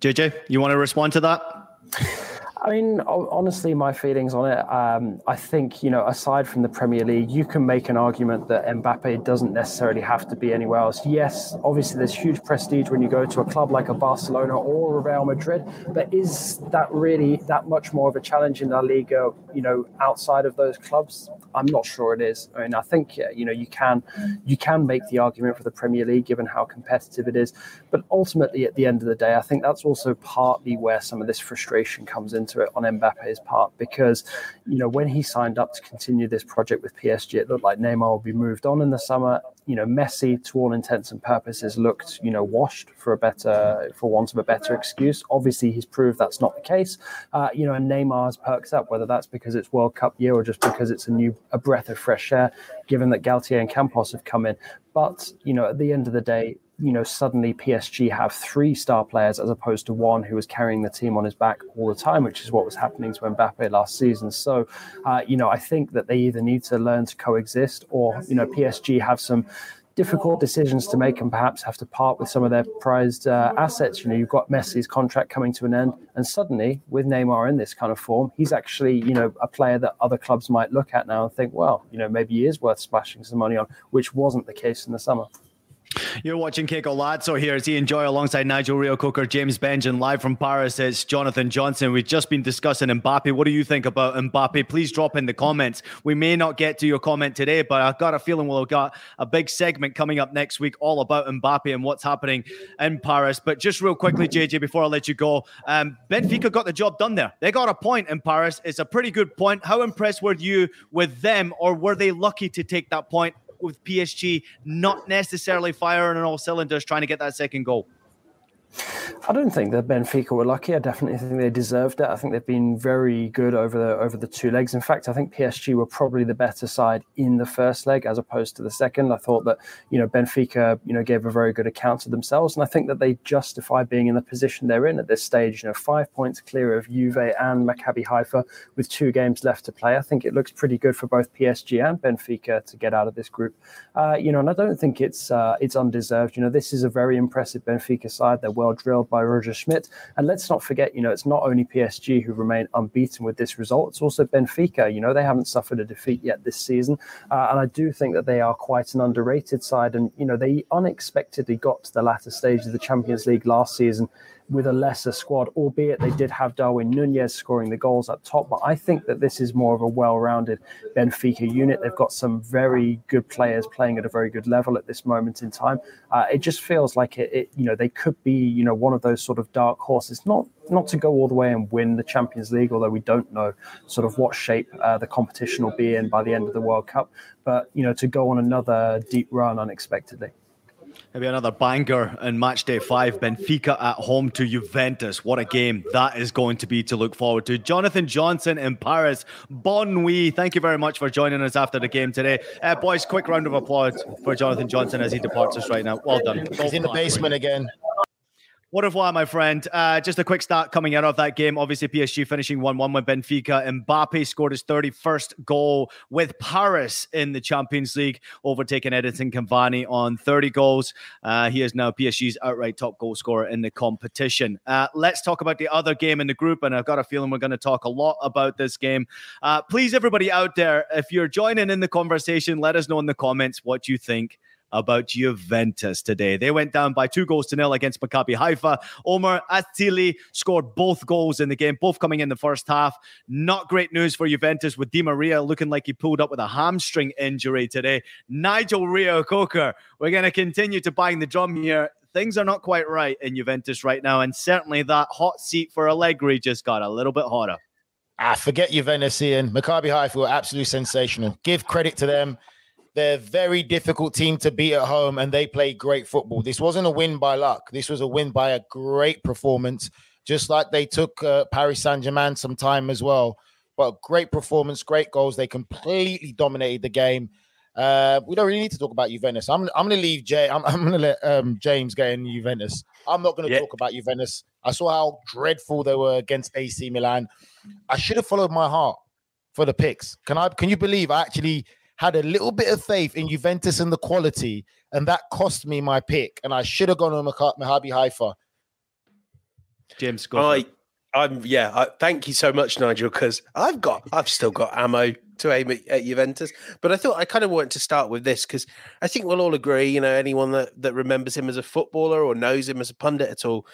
JJ, you want to respond to that? I mean, honestly, my feelings on it, um, I think, you know, aside from the Premier League, you can make an argument that Mbappe doesn't necessarily have to be anywhere else. Yes, obviously, there's huge prestige when you go to a club like a Barcelona or a Real Madrid, but is that really that much more of a challenge in La Liga, you know, outside of those clubs? I'm not sure it is. I mean, I think, you know, you can, you can make the argument for the Premier League given how competitive it is. But ultimately, at the end of the day, I think that's also partly where some of this frustration comes into into it on Mbappe's part because, you know, when he signed up to continue this project with PSG, it looked like Neymar would be moved on in the summer. You know, Messi, to all intents and purposes, looked, you know, washed for a better, for want of a better excuse. Obviously, he's proved that's not the case. Uh, you know, and Neymar's perks up, whether that's because it's World Cup year or just because it's a new, a breath of fresh air, given that Galtier and Campos have come in. But, you know, at the end of the day, you know, suddenly PSG have three star players as opposed to one who was carrying the team on his back all the time, which is what was happening to Mbappe last season. So, uh, you know, I think that they either need to learn to coexist or, you know, PSG have some difficult decisions to make and perhaps have to part with some of their prized uh, assets. You know, you've got Messi's contract coming to an end, and suddenly with Neymar in this kind of form, he's actually, you know, a player that other clubs might look at now and think, well, you know, maybe he is worth splashing some money on, which wasn't the case in the summer. You're watching Que Golazo here as Ian Joy alongside Nigel Reo-Coker, James Benge, live from Paris. It's Jonathan Johnson. We've just been discussing Mbappe. What do you think about Mbappe? Please drop in the comments. We may not get to your comment today, but I've got a feeling we'll have got a big segment coming up next week all about Mbappe and what's happening in Paris. But just real quickly, JJ, before I let you go, um, Benfica got the job done there. They got a point in Paris. It's a pretty good point. How impressed were you with them, or were they lucky to take that point with PSG not necessarily firing on all cylinders trying to get that second goal? I don't think that Benfica were lucky. I definitely think they deserved it. I think they've been very good over the over the two legs. In fact, I think PSG were probably the better side in the first leg as opposed to the second. I thought that you know Benfica you know gave a very good account of themselves, and I think that they justify being in the position they're in at this stage. You know, five points clear of Juve and Maccabi Haifa with two games left to play. I think it looks pretty good for both PSG and Benfica to get out of this group. Uh, you know, and I don't think it's uh, it's undeserved. You know, this is a very impressive Benfica side. They're well drilled by Roger Schmidt. And let's not forget, you know, it's not only PSG who remain unbeaten with this result, it's also Benfica. You know, they haven't suffered a defeat yet this season. Uh, and I do think that they are quite an underrated side. And, you know, they unexpectedly got to the latter stage of the Champions League last season with a lesser squad, albeit they did have Darwin Nunez scoring the goals up top. But I think that this is more of a well rounded Benfica unit. They've got some very good players playing at a very good level at this moment in time. Uh, it just feels like it, it, you know, they could be, you know, one of those sort of dark horses, not not to go all the way and win the Champions League, although we don't know sort of what shape uh, the competition will be in by the end of the World Cup, but, you know, to go on another deep run unexpectedly. Maybe another banger in match day five. Benfica at home to Juventus. What a game that is going to be to look forward to. Jonathan Johnson in Paris. Bon nuit. Thank you very much for joining us after the game today. Uh, boys, quick round of applause for Jonathan Johnson as he departs us right now. Well done. He's in the basement again. Au revoir, my friend. Uh, just a quick start coming out of that game. Obviously, PSG finishing 1 1 with Benfica. Mbappe scored his 31st goal with Paris in the Champions League, overtaking Edinson Cavani on 30 goals. Uh, he is now PSG's outright top goal scorer in the competition. Uh, let's talk about the other game in the group, and I've got a feeling we're going to talk a lot about this game. Uh, please, everybody out there, if you're joining in the conversation, let us know in the comments what you think about Juventus today. They went down by two goals to nil against Maccabi Haifa. Omar Atzili scored both goals in the game, both coming in the first half. Not great news for Juventus with Di Maria looking like he pulled up with a hamstring injury today. Nigel Reo-Coker, we're going to continue to bang the drum here things are not quite right in Juventus right now. And certainly that hot seat for Allegri just got a little bit hotter. Ah, forget Juventus, Ian. Maccabi Haifa were absolutely sensational. Give credit to them. They're a very difficult team to beat at home, and they play great football. This wasn't a win by luck. This was a win by a great performance, just like they took uh, Paris Saint Germain some time as well. But great performance, great goals. They completely dominated the game. Uh, we don't really need to talk about Juventus. I'm, I'm going to leave Jay. I'm, I'm going to let um, James get in Juventus. I'm not going to yeah. talk about Juventus. I saw how dreadful they were against AC Milan. I should have followed my heart for the picks. Can I? Can you believe I actually had a little bit of faith in Juventus and the quality, and that cost me my pick. And I should have gone on Maccabi Haifa. James, go. I, I'm yeah. I, thank you so much, Nigel, because I've got, I've still got ammo to aim at, at, Juventus. But I thought I kind of wanted to start with this because I think we'll all agree, you know, anyone that, that remembers him as a footballer or knows him as a pundit at all,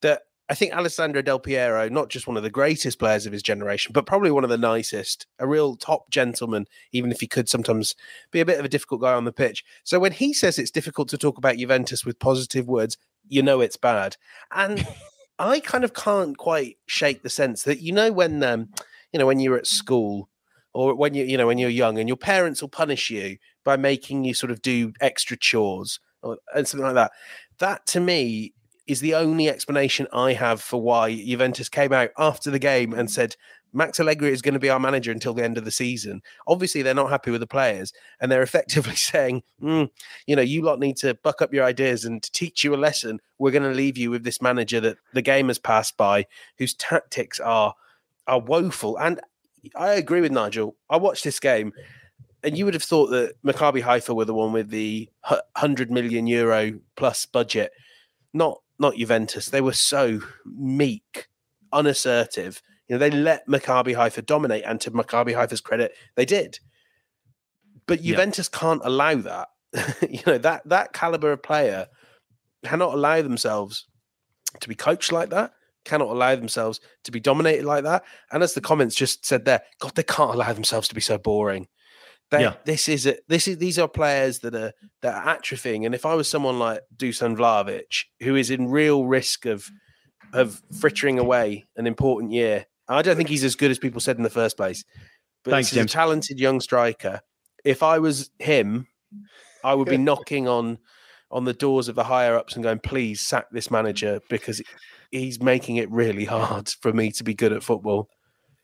that I think Alessandro Del Piero, not just one of the greatest players of his generation, but probably one of the nicest, a real top gentleman, even if he could sometimes be a bit of a difficult guy on the pitch. So when he says it's difficult to talk about Juventus with positive words, you know it's bad. And [laughs] I kind of can't quite shake the sense that, you know, when, um, you know, when you're at school or when you, you know, when you're young and your parents will punish you by making you sort of do extra chores or, and something like that. That to me is the only explanation I have for why Juventus came out after the game and said Max Allegri is going to be our manager until the end of the season. Obviously, they're not happy with the players, and they're [laughs] effectively saying, mm, you know, you lot need to buck up your ideas and to teach you a lesson. We're going to leave you with this manager that the game has passed by, whose tactics are are woeful. And I agree with Nigel. I watched this game, and you would have thought that Maccabi Haifa were the one with the hundred million euro plus budget, not not Juventus. They were so meek, unassertive. You know, they let Maccabi Haifa dominate, and to Maccabi Haifa's credit, they did. But Juventus yeah. can't allow that. [laughs] you know that that caliber of player cannot allow themselves to be coached like that. Cannot allow themselves to be dominated like that. And as the comments just said there, God, they can't allow themselves to be so boring. They, yeah. This is a, this is these are players that are that are atrophying. And if I was someone like Dusan Vlahovic, who is in real risk of of frittering away an important year, I don't think he's as good as people said in the first place. But Thanks, he's a talented young striker. If I was him, I would be [laughs] knocking on on the doors of the higher ups and going, please sack this manager because he's making it really hard for me to be good at football.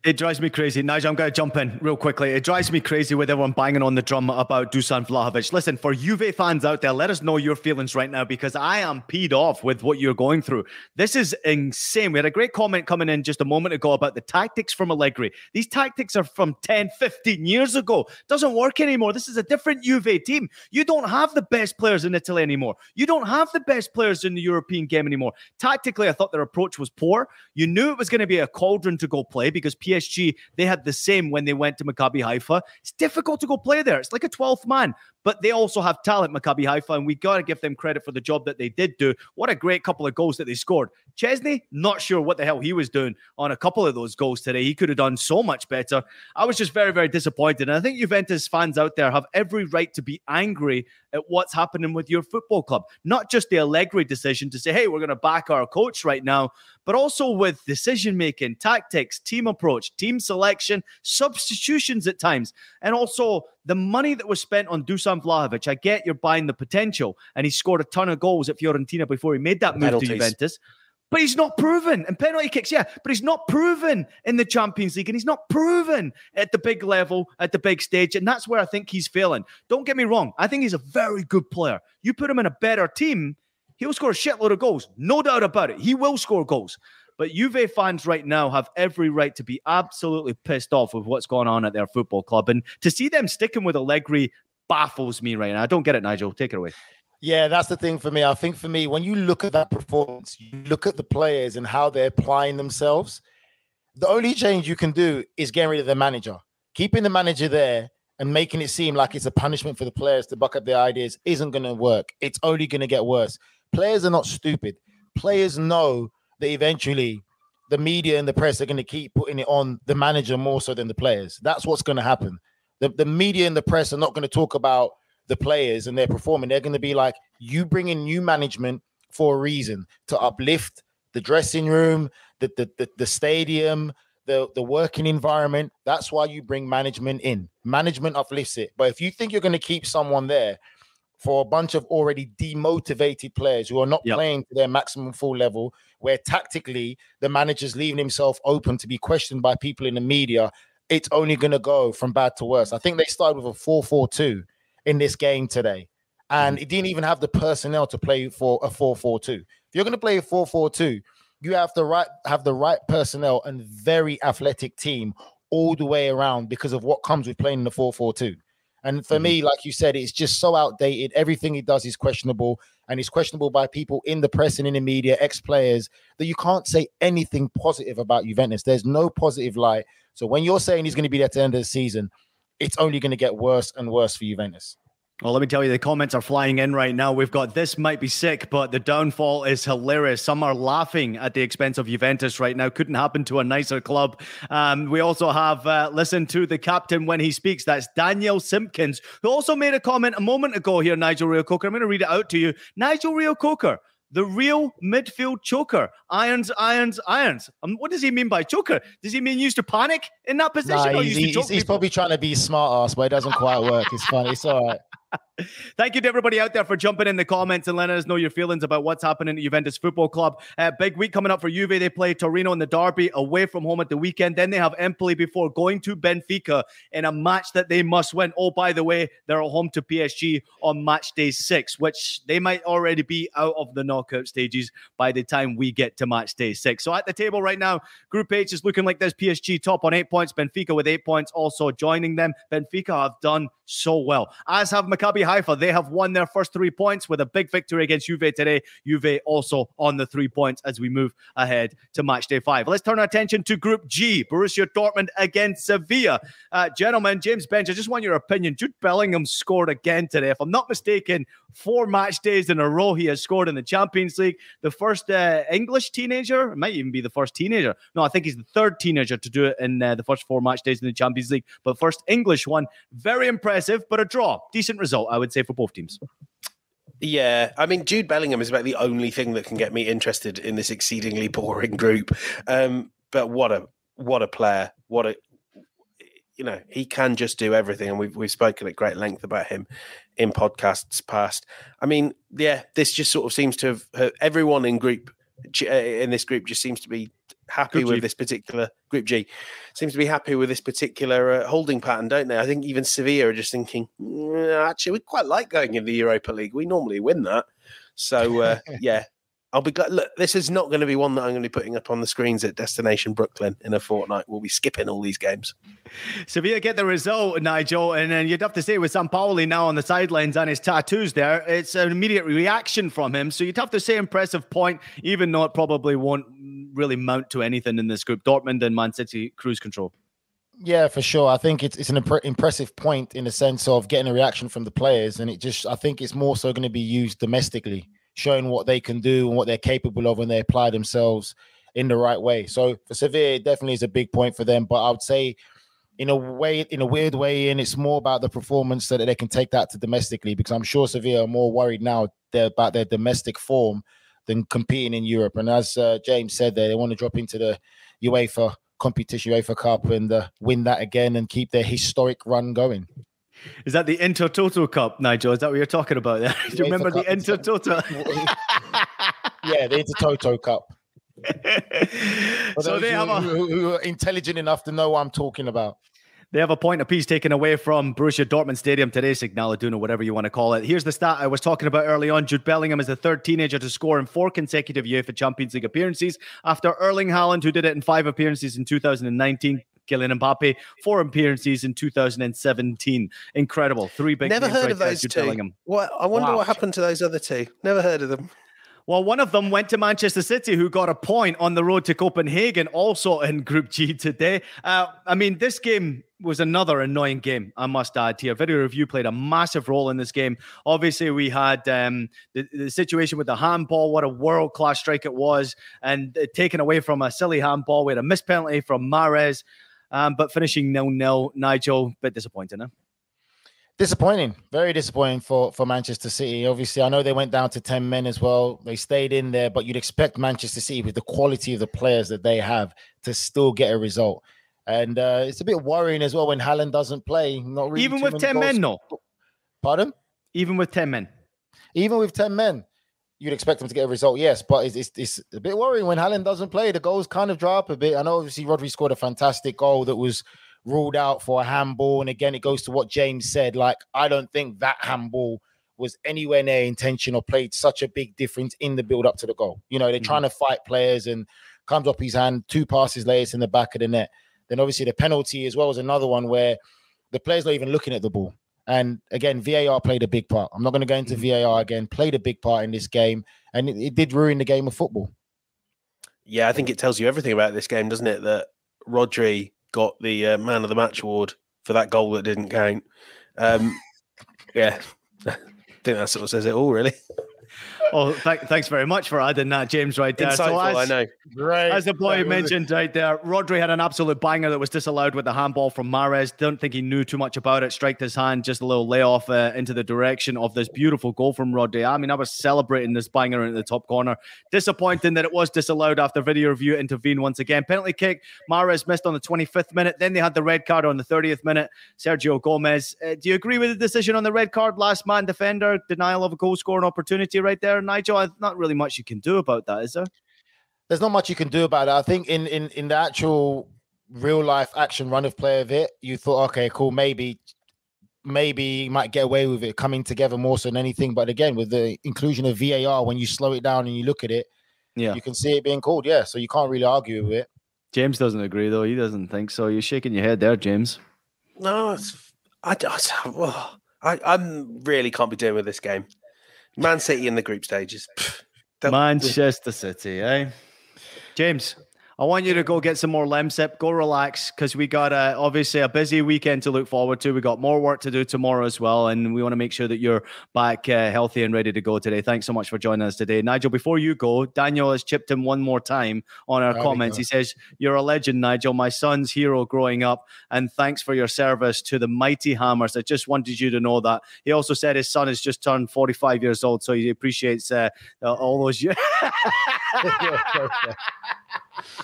It drives me crazy. Nigel, I'm going to jump in real quickly. It drives me crazy with everyone banging on the drum about Dusan Vlahovic. Listen, for Juve fans out there, let us know your feelings right now because I am peed off with what you're going through. This is insane. We had a great comment coming in just a moment ago about the tactics from Allegri. These tactics are from 10, 15 years ago. Doesn't work anymore. This is a different Juve team. You don't have the best players in Italy anymore. You don't have the best players in the European game anymore. Tactically, I thought their approach was poor. You knew it was going to be a cauldron to go play because PSG, they had the same when they went to Maccabi Haifa. It's difficult to go play there. It's like a 12th man, but they also have talent, Maccabi Haifa, and we got to give them credit for the job that they did do. What a great couple of goals that they scored. Szczesny, not sure what the hell he was doing on a couple of those goals today. He could have done so much better. I was just very, very disappointed. And I think Juventus fans out there have every right to be angry at what's happening with your football club. Not just the Allegri decision to say, hey, we're going to back our coach right now, but also with decision making, tactics, team approach, team selection, substitutions at times, and also the money that was spent on Dusan Vlahovic. I get you're buying the potential, and he scored a ton of goals at Fiorentina before he made that move Penalties. to Juventus but he's not proven. And penalty kicks, yeah, but he's not proven in the Champions League and he's not proven at the big level, at the big stage. And that's where I think he's failing. Don't get me wrong. I think he's a very good player. You put him in a better team, he'll score a shitload of goals. No doubt about it. He will score goals. But Juve fans right now have every right to be absolutely pissed off with what's going on at their football club. And to see them sticking with Allegri baffles me right now. I don't get it, Nigel. Take it away. Yeah, that's the thing for me. I think for me, when you look at that performance, you look at the players and how they're applying themselves. The only change you can do is getting rid of the manager, keeping the manager there, and making it seem like it's a punishment for the players to buck up their ideas isn't going to work. It's only going to get worse. Players are not stupid. Players know that eventually the media and the press are going to keep putting it on the manager more so than the players. That's what's going to happen. The, the media and the press are not going to talk about the players and their performing. They're going to be like, you bring in new management for a reason to uplift the dressing room, the, the, the, the stadium, the, the working environment. That's why you bring management in. Management uplifts it. But if you think you're going to keep someone there for a bunch of already demotivated players who are not yep. playing to their maximum full level, where tactically the manager's leaving himself open to be questioned by people in the media, it's only going to go from bad to worse. I think they started with a 4 4 2 in this game today, and mm-hmm. it didn't even have the personnel to play for a 4 4 2. If you're going to play a 4 4 2, you have the right have the right personnel and very athletic team all the way around because of what comes with playing in the 4-4-2. And for mm-hmm. me, like you said, it's just so outdated. Everything he does is questionable, and it's questionable by people in the press and in the media, ex-players, that you can't say anything positive about Juventus. There's no positive light. So when you're saying he's going to be there at the end of the season, it's only going to get worse and worse for Juventus. Well, let me tell you, the comments are flying in right now. We've got this might be sick, but the downfall is hilarious. Some are laughing at the expense of Juventus right now. Couldn't happen to a nicer club. Um, we also have uh, listened to the captain when he speaks. That's Daniel Simpkins, who also made a comment a moment ago here, Nigel Reo-Coker. I'm going to read it out to you. Nigel Reo-Coker the real midfield choker. Irons, irons, irons. Um, what does he mean by choker? Does he mean used to panic in that position? Nah, he's, he's, he's probably trying to be smart ass, but it doesn't quite work. It's funny. It's all right. Thank you to everybody out there for jumping in the comments and letting us know your feelings about what's happening at Juventus Football Club. Uh, big week coming up for Juve. They play Torino in the derby away from home at the weekend. Then they have Empoli before going to Benfica in a match that they must win. Oh, by the way, they're at home to PSG on match day six, which they might already be out of the knockout stages by the time we get to match day six. So at the table right now, Group H is looking like this PSG top on eight points, Benfica with eight points also joining them. Benfica have done so well, as have Maccabi Haifa. They have won their first three points with a big victory against Juve today. Juve also on the three points as we move ahead to match day five. Let's turn our attention to Group G. Borussia Dortmund against Sevilla. Uh, gentlemen, James Benge, I just want your opinion. Jude Bellingham scored again today. If I'm not mistaken, four match days in a row he has scored in the Champions League. The first uh, English teenager, it might even be the first teenager. No, I think he's the third teenager to do it in uh, the first four match days in the Champions League. But first English one, very impressive, but a draw. Decent result, I would say, for both teams. Yeah, I mean, Jude Bellingham is about the only thing that can get me interested in this exceedingly boring group. Um, but what a what a player! What a you know he can just do everything, and we've we've spoken at great length about him in podcasts past. I mean, yeah, this just sort of seems to have everyone in group uh, in this group just seems to be happy with this particular group G. Seems to be happy with this particular uh, holding pattern, don't they? I think even Sevilla are just thinking, mm, actually, we quite like going in the Europa League. We normally win that. So uh, [laughs] yeah, I'll be glad. Look, this is not going to be one that I'm going to be putting up on the screens at Destination Brooklyn in a fortnight. We'll be skipping all these games. Sevilla get the result, Nigel, and then you'd have to say with Sam Sampaoli now on the sidelines and his tattoos there, it's an immediate reaction from him. So you'd have to say impressive point, even though it probably won't really mount to anything in this group. Dortmund and Man City cruise control. Yeah, for sure. I think it's it's an imp- impressive point in the sense of getting a reaction from the players, and it just I think it's more so going to be used domestically showing what they can do and what they're capable of when they apply themselves in the right way. So for Sevilla, it definitely is a big point for them. But I would say, in a way, in a weird way, and it's more about the performance so that they can take that to domestically because I'm sure Sevilla are more worried now about their domestic form than competing in Europe. And as uh, James said, there they want to drop into the UEFA competition, UEFA Cup, and uh, win that again and keep their historic run going. Is that the Intertoto Cup, Nigel? Is that what you're talking about? There? [laughs] Do you remember the Intertoto? yeah, the Intertoto Cup. [laughs] so they have a... who, who are intelligent enough to know what I'm talking about. They have a point apiece taken away from Borussia Dortmund Stadium today, Signal Iduna, whatever you want to call it. Here's the stat I was talking about early on. Jude Bellingham is the third teenager to score in four consecutive UEFA Champions League appearances after Erling Haaland, who did it in five appearances in 2019, Kylian Mbappe, four appearances in 2017. Incredible. Three big Never heard right of those two. What, I wonder wow. what happened to those other two. Never heard of them. Well, one of them went to Manchester City, who got a point on the road to Copenhagen, also in Group G today. Uh, I mean, this game was another annoying game, I must add here. Video review played a massive role in this game. Obviously, we had um, the, the, situation with the handball, what a world class strike it was, and uh, taken away from a silly handball. We had a missed penalty from Mahrez, um, but finishing nil nil. Nigel, bit disappointing, huh? Disappointing, very disappointing for for Manchester City. Obviously, I know they went down to ten men as well. They stayed in there, but you'd expect Manchester City, with the quality of the players that they have, to still get a result. And uh, it's a bit worrying as well when Haaland doesn't play. Not really even with ten goals. men, no. Pardon? Even with ten men. Even with ten men, you'd expect them to get a result, yes. But it's, it's, it's a bit worrying when Haaland doesn't play. The goals kind of drop a bit. I know obviously Rodri scored a fantastic goal that was ruled out for a handball. And again, it goes to what James said. Like, I don't think that handball was anywhere near intention or played such a big difference in the build up to the goal. You know, they're mm-hmm. trying to fight players and comes up his hand, two passes later, in the back of the net. Then obviously the penalty as well was another one where the player's not even looking at the ball. And again, VAR played a big part. I'm not going to go into mm-hmm. VAR again. Played a big part in this game, and it, it, did ruin the game of football. Yeah, I think it tells you everything about this game, doesn't it? That Rodri got the uh, man of the match award for that goal that didn't count. Um, [laughs] yeah, [laughs] I think that sort of says it all, really. Oh, th- thanks very much for adding that, James, right there. Insightful, so as, I know. Right. As the boy mentioned right there, Rodri had an absolute banger that was disallowed with the handball from Mahrez. Don't think he knew too much about it. Striked his hand, just a little layoff uh, into the direction of this beautiful goal from Rodri. I mean, I was celebrating this banger in the top corner. Disappointing that it was disallowed after video review intervened once again. Penalty kick, Mahrez missed on the 25th minute. Then they had the red card on the 30th minute. Sergio Gomez. Uh, do you agree with the decision on the red card? Last man defender, denial of a goal scoring opportunity right there, Nigel? Not really much you can do about that, is there? there's not much you can do about it. I think in in in the actual real life action run of play of it, you thought, okay, cool, maybe maybe you might get away with it coming together more so than anything. But again, with the inclusion of VAR, when you slow it down and you look at it, yeah, you can see it being called. Yeah, so you can't really argue with it. James doesn't agree though. He doesn't think so. You're shaking your head there, James. No, I, I, I, I really can't be dealing with this game. Man City in the group stages. Manchester City, eh? James, I want you to go get some more Lemsip, go relax, because we got a, obviously a busy weekend to look forward to. We got more work to do tomorrow as well, and we want to make sure that you're back uh, healthy and ready to go today. Thanks so much for joining us today, Nigel. Before you go, Daniel has chipped in one more time on our there comments. He says, "You're a legend, Nigel. My son's hero growing up, and thanks for your service to the mighty Hammers. I just wanted you to know that." He also said his son has just turned 45 years old, so he appreciates uh, all those [laughs] [laughs] years.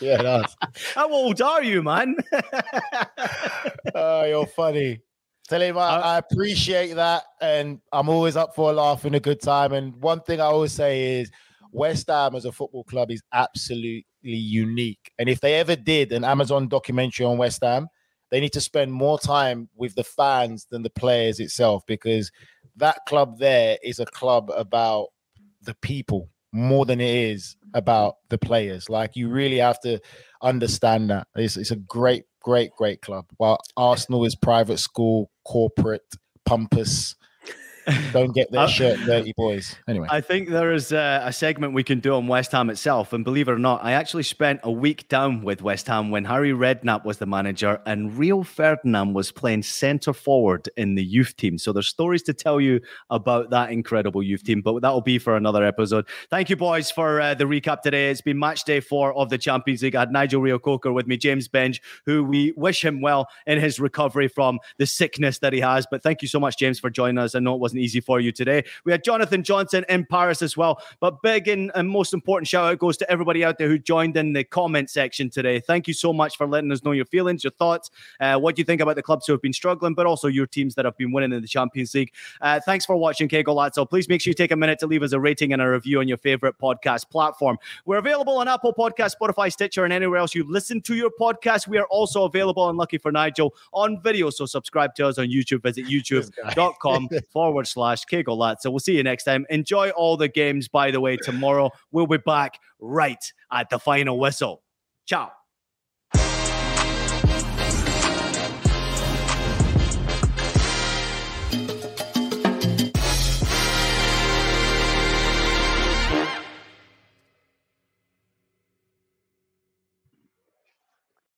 Yeah, does. How old are you, man? [laughs] oh, you're funny. Tell him I, uh, I, appreciate that, and I'm always up for a laugh and a good time. And one thing I always say is, West Ham as a football club is absolutely unique. And if they ever did an Amazon documentary on West Ham, they need to spend more time with the fans than the players itself, because that club there is a club about the people more than it is about the players. Like you really have to understand that. It's, it's a great, great, great club. While Arsenal is private school, corporate, pompous, don't get their uh, shirt dirty, boys. Anyway, I think there is a, a, segment we can do on West Ham itself. And believe it or not, I actually spent a week down with West Ham when Harry Redknapp was the manager and Rio Ferdinand was playing centre forward in the youth team. So there's stories to tell you about that incredible youth team, but that'll be for another episode. Thank you, boys, for uh, the recap today. It's been match day four of the Champions League. I had Nigel Reo-Coker with me, James Benge, who we wish him well in his recovery from the sickness that he has. But thank you so much, James, for joining us. I know it wasn't easy for you today. We had Jonathan Johnson in Paris as well. But big and, and most important shout out goes to everybody out there who joined in the comment section today. Thank you so much for letting us know your feelings, your thoughts, uh, what you think about the clubs who have been struggling, but also your teams that have been winning in the Champions League. Uh, thanks for watching, Que Golazo. Please make sure you take a minute to leave us a rating and a review on your favorite podcast platform. We're available on Apple Podcast, Spotify, Stitcher, and anywhere else you listen to your podcast. We are also available on Lucky for Nigel on video. So subscribe to us on YouTube. Visit youtube.com forward slash Que Golazo. So we'll see you next time. Enjoy all the games, by the way, tomorrow. We'll be back right at the final whistle. Ciao.